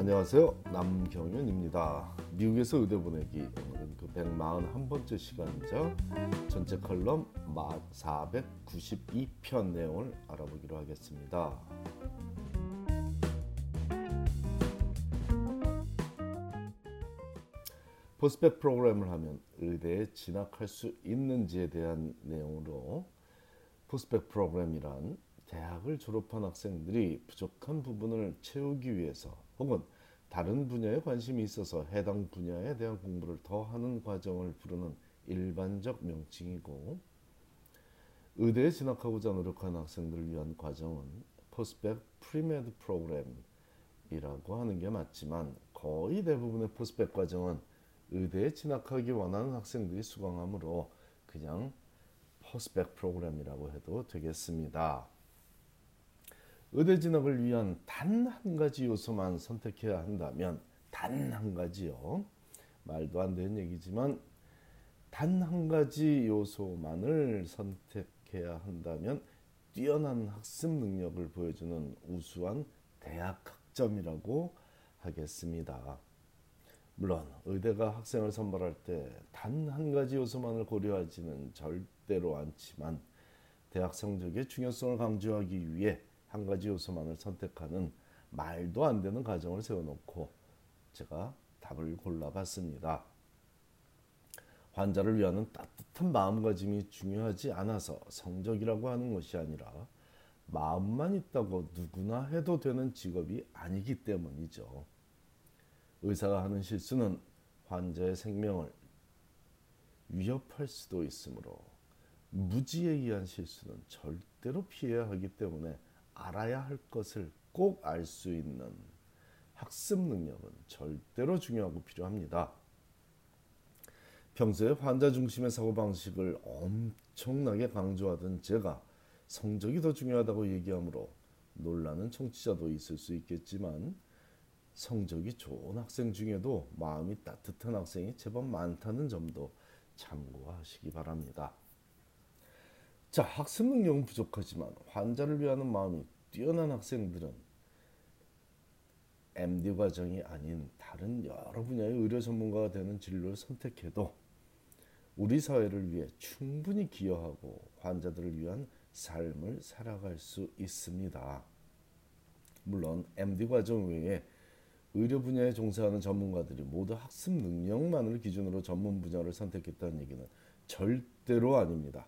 안녕하세요. 남경윤입니다. 미국에서 의대 보내기 오늘은 그 141번째 시간이죠. 전체 컬럼 492편 내용을 알아보기로 하겠습니다. 포스펙 프로그램을 하면 의대에 진학할 수 있는지에 대한 내용으로 포스펙 프로그램이란 대학을 졸업한 학생들이 부족한 부분을 채우기 위해서 혹은 다른 분야에 관심이 있어서 해당 분야에 대한 공부를 더 하는 과정을 부르는 일반적 명칭이고 의대에 진학하고자 노력하는 학생들을 위한 과정은 post-bac pre-med 프로그램이라고 하는 게 맞지만 거의 대부분의 post-bac 과정은 의대에 진학하기 원하는 학생들이 수강하므로 그냥 포스펙 프로그램이라고 해도 되겠습니다. 의대 진학을 위한 단 한 가지 요소만 선택해야 한다면 단 한 가지요. 말도 안 되는 얘기지만 단 한 가지 요소만을 선택해야 한다면 뛰어난 학습 능력을 보여주는 우수한 대학 학점이라고 하겠습니다. 물론 의대가 학생을 선발할 때 단 한 가지 요소만을 고려하지는 절대로 않지만 대학 성적의 중요성을 강조하기 위해 한 가지 요소만을 선택하는 말도 안 되는 가정을 세워놓고 제가 답을 골라봤습니다. 환자를 위하는 따뜻한 마음가짐이 중요하지 않아서 성적이라고 하는 것이 아니라 마음만 있다고 누구나 해도 되는 직업이 아니기 때문이죠. 의사가 하는 실수는 환자의 생명을 위협할 수도 있으므로 무지에 의한 실수는 절대로 피해야 하기 때문에 알아야 할 것을 꼭 알 수 있는 학습 능력은 절대로 중요하고 필요합니다. 평소에 환자 중심의 사고방식을 엄청나게 강조하던 제가 성적이 더 중요하다고 얘기하므로 놀라는 청취자도 있을 수 있겠지만 성적이 좋은 학생 중에도 마음이 따뜻한 학생이 제법 많다는 점도 참고하시기 바랍니다. 자, 학습 능력은 부족하지만 환자를 위하는 마음이 뛰어난 학생들은 MD 과정이 아닌 다른 여러 분야의 의료 전문가가 되는 진로를 선택해도 우리 사회를 위해 충분히 기여하고 환자들을 위한 삶을 살아갈 수 있습니다. 물론 MD 과정 외에 의료 분야에 종사하는 전문가들이 모두 학습 능력만을 기준으로 전문 분야를 선택했다는 얘기는 절대로 아닙니다.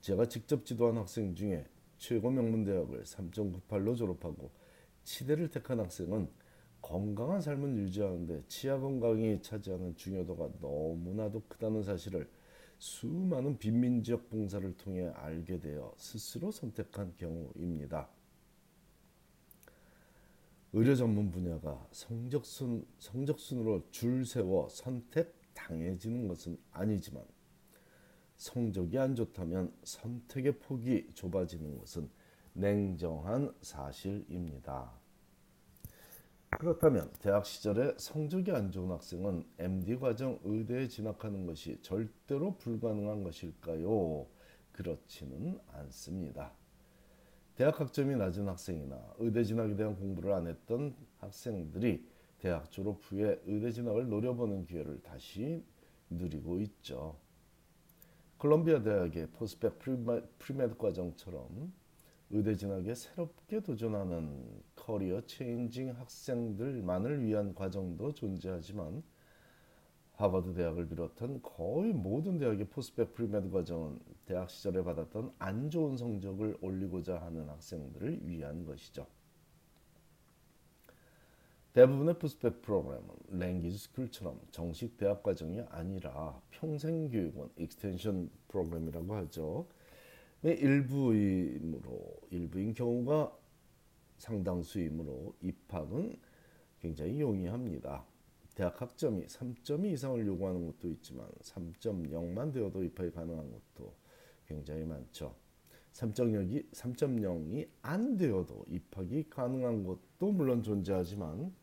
제가 직접 지도한 학생 중에 최고 명문 대학을 3.98로 졸업하고 치대를 택한 학생은 건강한 삶을 유지하는데 치아 건강이 차지하는 중요도가 너무나도 크다는 사실을 수많은 빈민 지역 봉사를 통해 알게 되어 스스로 선택한 경우입니다. 의료 전문 분야가 성적순, 성적순으로 줄 세워 선택 당해지는 것은 아니지만 성적이 안 좋다면 선택의 폭이 좁아지는 것은 냉정한 사실입니다. 그렇다면 대학 시절에 성적이 안 좋은 학생은 MD 과정 의대에 진학하는 것이 절대로 불가능한 것일까요? 그렇지는 않습니다. 대학 학점이 낮은 학생이나 의대 진학에 대한 공부를 안 했던 학생들이 대학 졸업 후에 의대 진학을 노려보는 기회를 다시 누리고 있죠. 콜롬비아 대학의 post-bac pre-med 과정처럼 의대 진학에 새롭게 도전하는 career changing 학생들만을 위한 과정도 존재하지만 하버드 대학을 비롯한 거의 모든 대학의 post-bac pre-med 과정은 대학 시절에 받았던 안 좋은 성적을 올리고자 하는 학생들을 위한 것이죠. 대부분의 post-bac 프로그램은 language school처럼 정식 대학 과정이 아니라 평생 교육원 extension 프로그램이라고 하죠. 일부이므로 일부인 경우가 상당수이므로 입학은 굉장히 용이합니다. 대학 학점이 3.2 이상을 요구하는 것도 있지만 3.0만 되어도 입학이 가능한 것도 굉장히 많죠. 3.0이 3.0이 안 되어도 입학이 가능한 것도 물론 존재하지만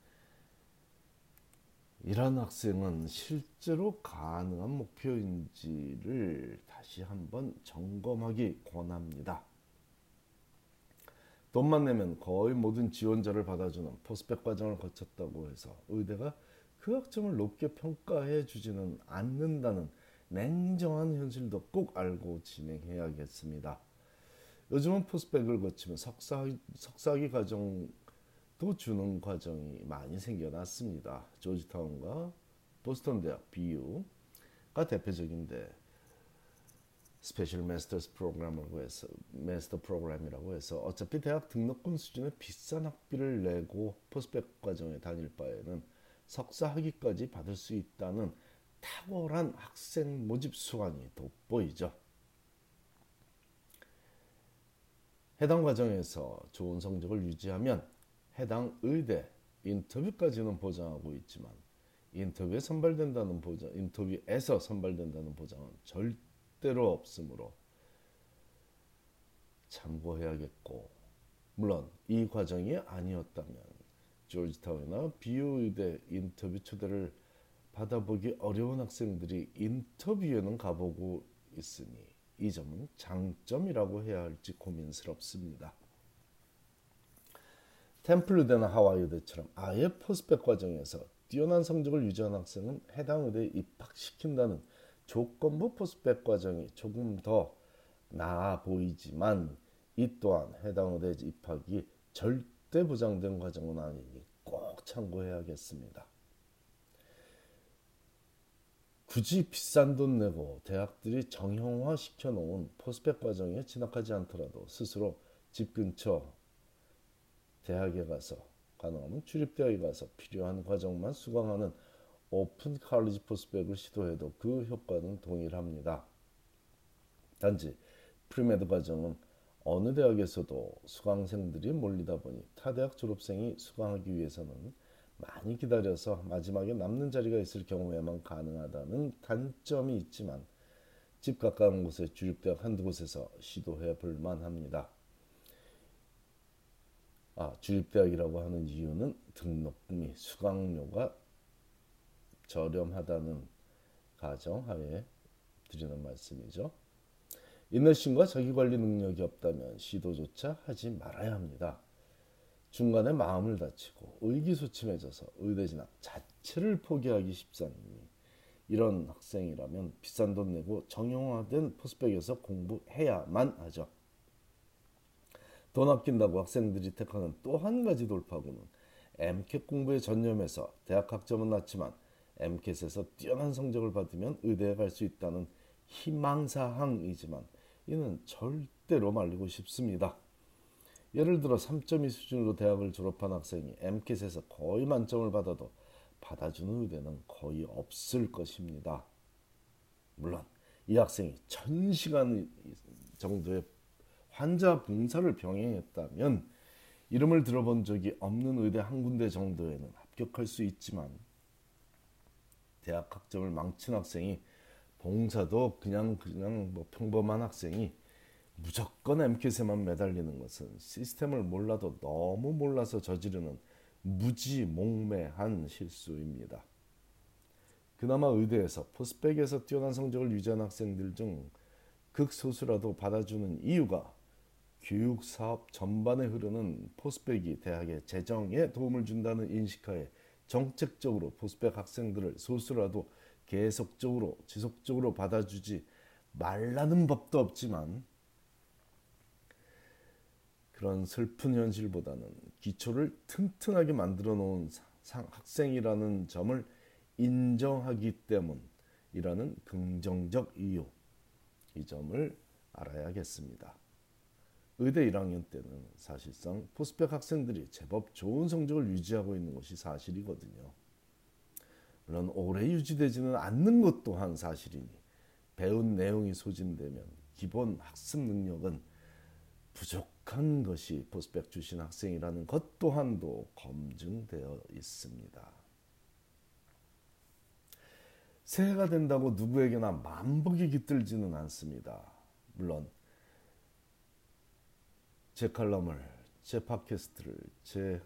이런 학생은 실제로 가능한 목표인지를 다시 한번 점검하기 권합니다. 돈만 내면 거의 모든 지원자를 받아주는 포스펙 과정을 거쳤다고 해서 의대가 그 학점을 높게 평가해 주지는 않는다는 냉정한 현실도 꼭 알고 진행해야겠습니다. 요즘은 포스펙을 거치면 석사, 석사기 과정 도 주는 과정이 많이 생겨났습니다. 조지타운과 보스턴 대학 BU가 대표적인데 special master's program이라고 해서 master program이라고 해서 어차피 대학 등록금 수준의 비싼 학비를 내고 post-bac 과정에 다닐 바에는 석사 학위까지 받을 수 있다는 탁월한 학생 모집 수완이 돋보이죠. 해당 과정에서 좋은 성적을 유지하면 해당 의대 인터뷰까지는 보장하고 있지만 인터뷰에 선발된다는 보장, 인터뷰에서 선발된다는 보장은 절대로 없으므로 참고해야겠고 물론 이 과정이 아니었다면 조지타운이나 비오 의대 인터뷰 초대를 받아보기 어려운 학생들이 인터뷰에는 가보고 있으니 이 점은 장점이라고 해야 할지 고민스럽습니다. 템플르대나 하와이대처럼 아예 포스펙 과정에서 뛰어난 성적을 유지한 학생은 해당 의대에 입학시킨다는 조건부 포스펙 과정이 조금 더 나아 보이지만 이 또한 해당 의대 입학이 절대 보장된 과정은 아니니 꼭 참고해야겠습니다. 굳이 비싼 돈 내고 대학들이 정형화 시켜놓은 포스펙 과정에 진학하지 않더라도 스스로 집 근처 대학에 가서 가능하면 주립대학에 가서 필요한 과정만 수강하는 오픈 칼리지 포스펙을 시도해도 그 효과는 동일합니다. 단지 pre-med 과정은 어느 대학에서도 수강생들이 몰리다 보니 타 대학 졸업생이 수강하기 위해서는 많이 기다려서 마지막에 남는 자리가 있을 경우에만 가능하다는 단점이 있지만 집 가까운 곳에 주립대학 한두 곳에서 시도해 볼 만합니다. 아, 주립대학이라고 하는 이유는 등록금이 수강료가 저렴하다는 가정하에 드리는 말씀이죠. 인내심과 자기관리 능력이 없다면 시도조차 하지 말아야 합니다. 중간에 마음을 다치고 의기소침해져서 의대 진학 자체를 포기하기 쉽사니 이런 학생이라면 비싼 돈 내고 정형화된 포스펙에서 공부해야만 하죠. 돈 아낀다고 학생들이 택하는 또 한 가지 돌파구는 MCAT 공부에 전념해서 대학 학점은 낮지만 MCAT에서 뛰어난 성적을 받으면 의대에 갈 수 있다는 희망사항이지만 이는 절대로 말리고 싶습니다. 예를 들어 3.2 수준으로 대학을 졸업한 학생이 MCAT에서 거의 만점을 받아도 받아주는 의대는 거의 없을 것입니다. 물론 이 학생이 천 시간 정도의 환자 봉사를 병행했다면 이름을 들어본 적이 없는 의대 한 군데 정도에는 합격할 수 있지만 대학 학점을 망친 학생이 봉사도 그냥 그냥 뭐 평범한 학생이 무조건 MCAT에만 매달리는 것은 시스템을 몰라도 너무 몰라서 저지르는 무지몽매한 실수입니다. 그나마 의대에서 포스펙에서 뛰어난 성적을 유지한 학생들 중 극소수라도 받아주는 이유가 교육 사업 전반에 흐르는 포스펙이 대학의 재정에 도움을 준다는 인식하에 정책적으로 포스펙 학생들을 소수라도 계속적으로 지속적으로 받아주지 말라는 법도 없지만 그런 슬픈 현실보다는 기초를 튼튼하게 만들어 놓은 학생이라는 점을 인정하기 때문이라는 긍정적 이유 이 점을 알아야겠습니다. 의대 1학년 때는 사실상 포스펙 학생들이 제법 좋은 성적을 유지하고 있는 것이 사실이거든요. 물론 오래 유지되지는 않는 것 또한 사실이니 배운 내용이 소진되면 기본 학습 능력은 부족한 것이 포스펙 출신 학생이라는 것 또한도 검증되어 있습니다. 새해가 된다고 누구에게나 만복이 깃들지는 않습니다. 물론 제 칼럼을, 제 팟캐스트를, 제,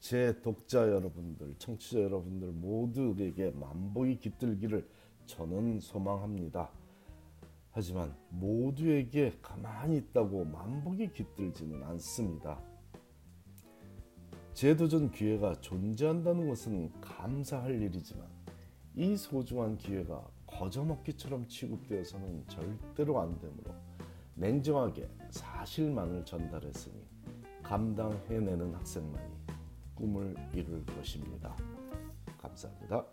제 독자 여러분들, 청취자 여러분들 모두에게 만복이 깃들기를 저는 소망합니다. 하지만 모두에게 가만히 있다고 만복이 깃들지는 않습니다. 재도전 기회가 존재한다는 것은 감사할 일이지만 이 소중한 기회가 거저먹기처럼 취급되어서는 절대로 안 되므로 냉정하게 사실만을 전달했으니 감당해내는 학생만이 꿈을 이룰 것입니다. 감사합니다.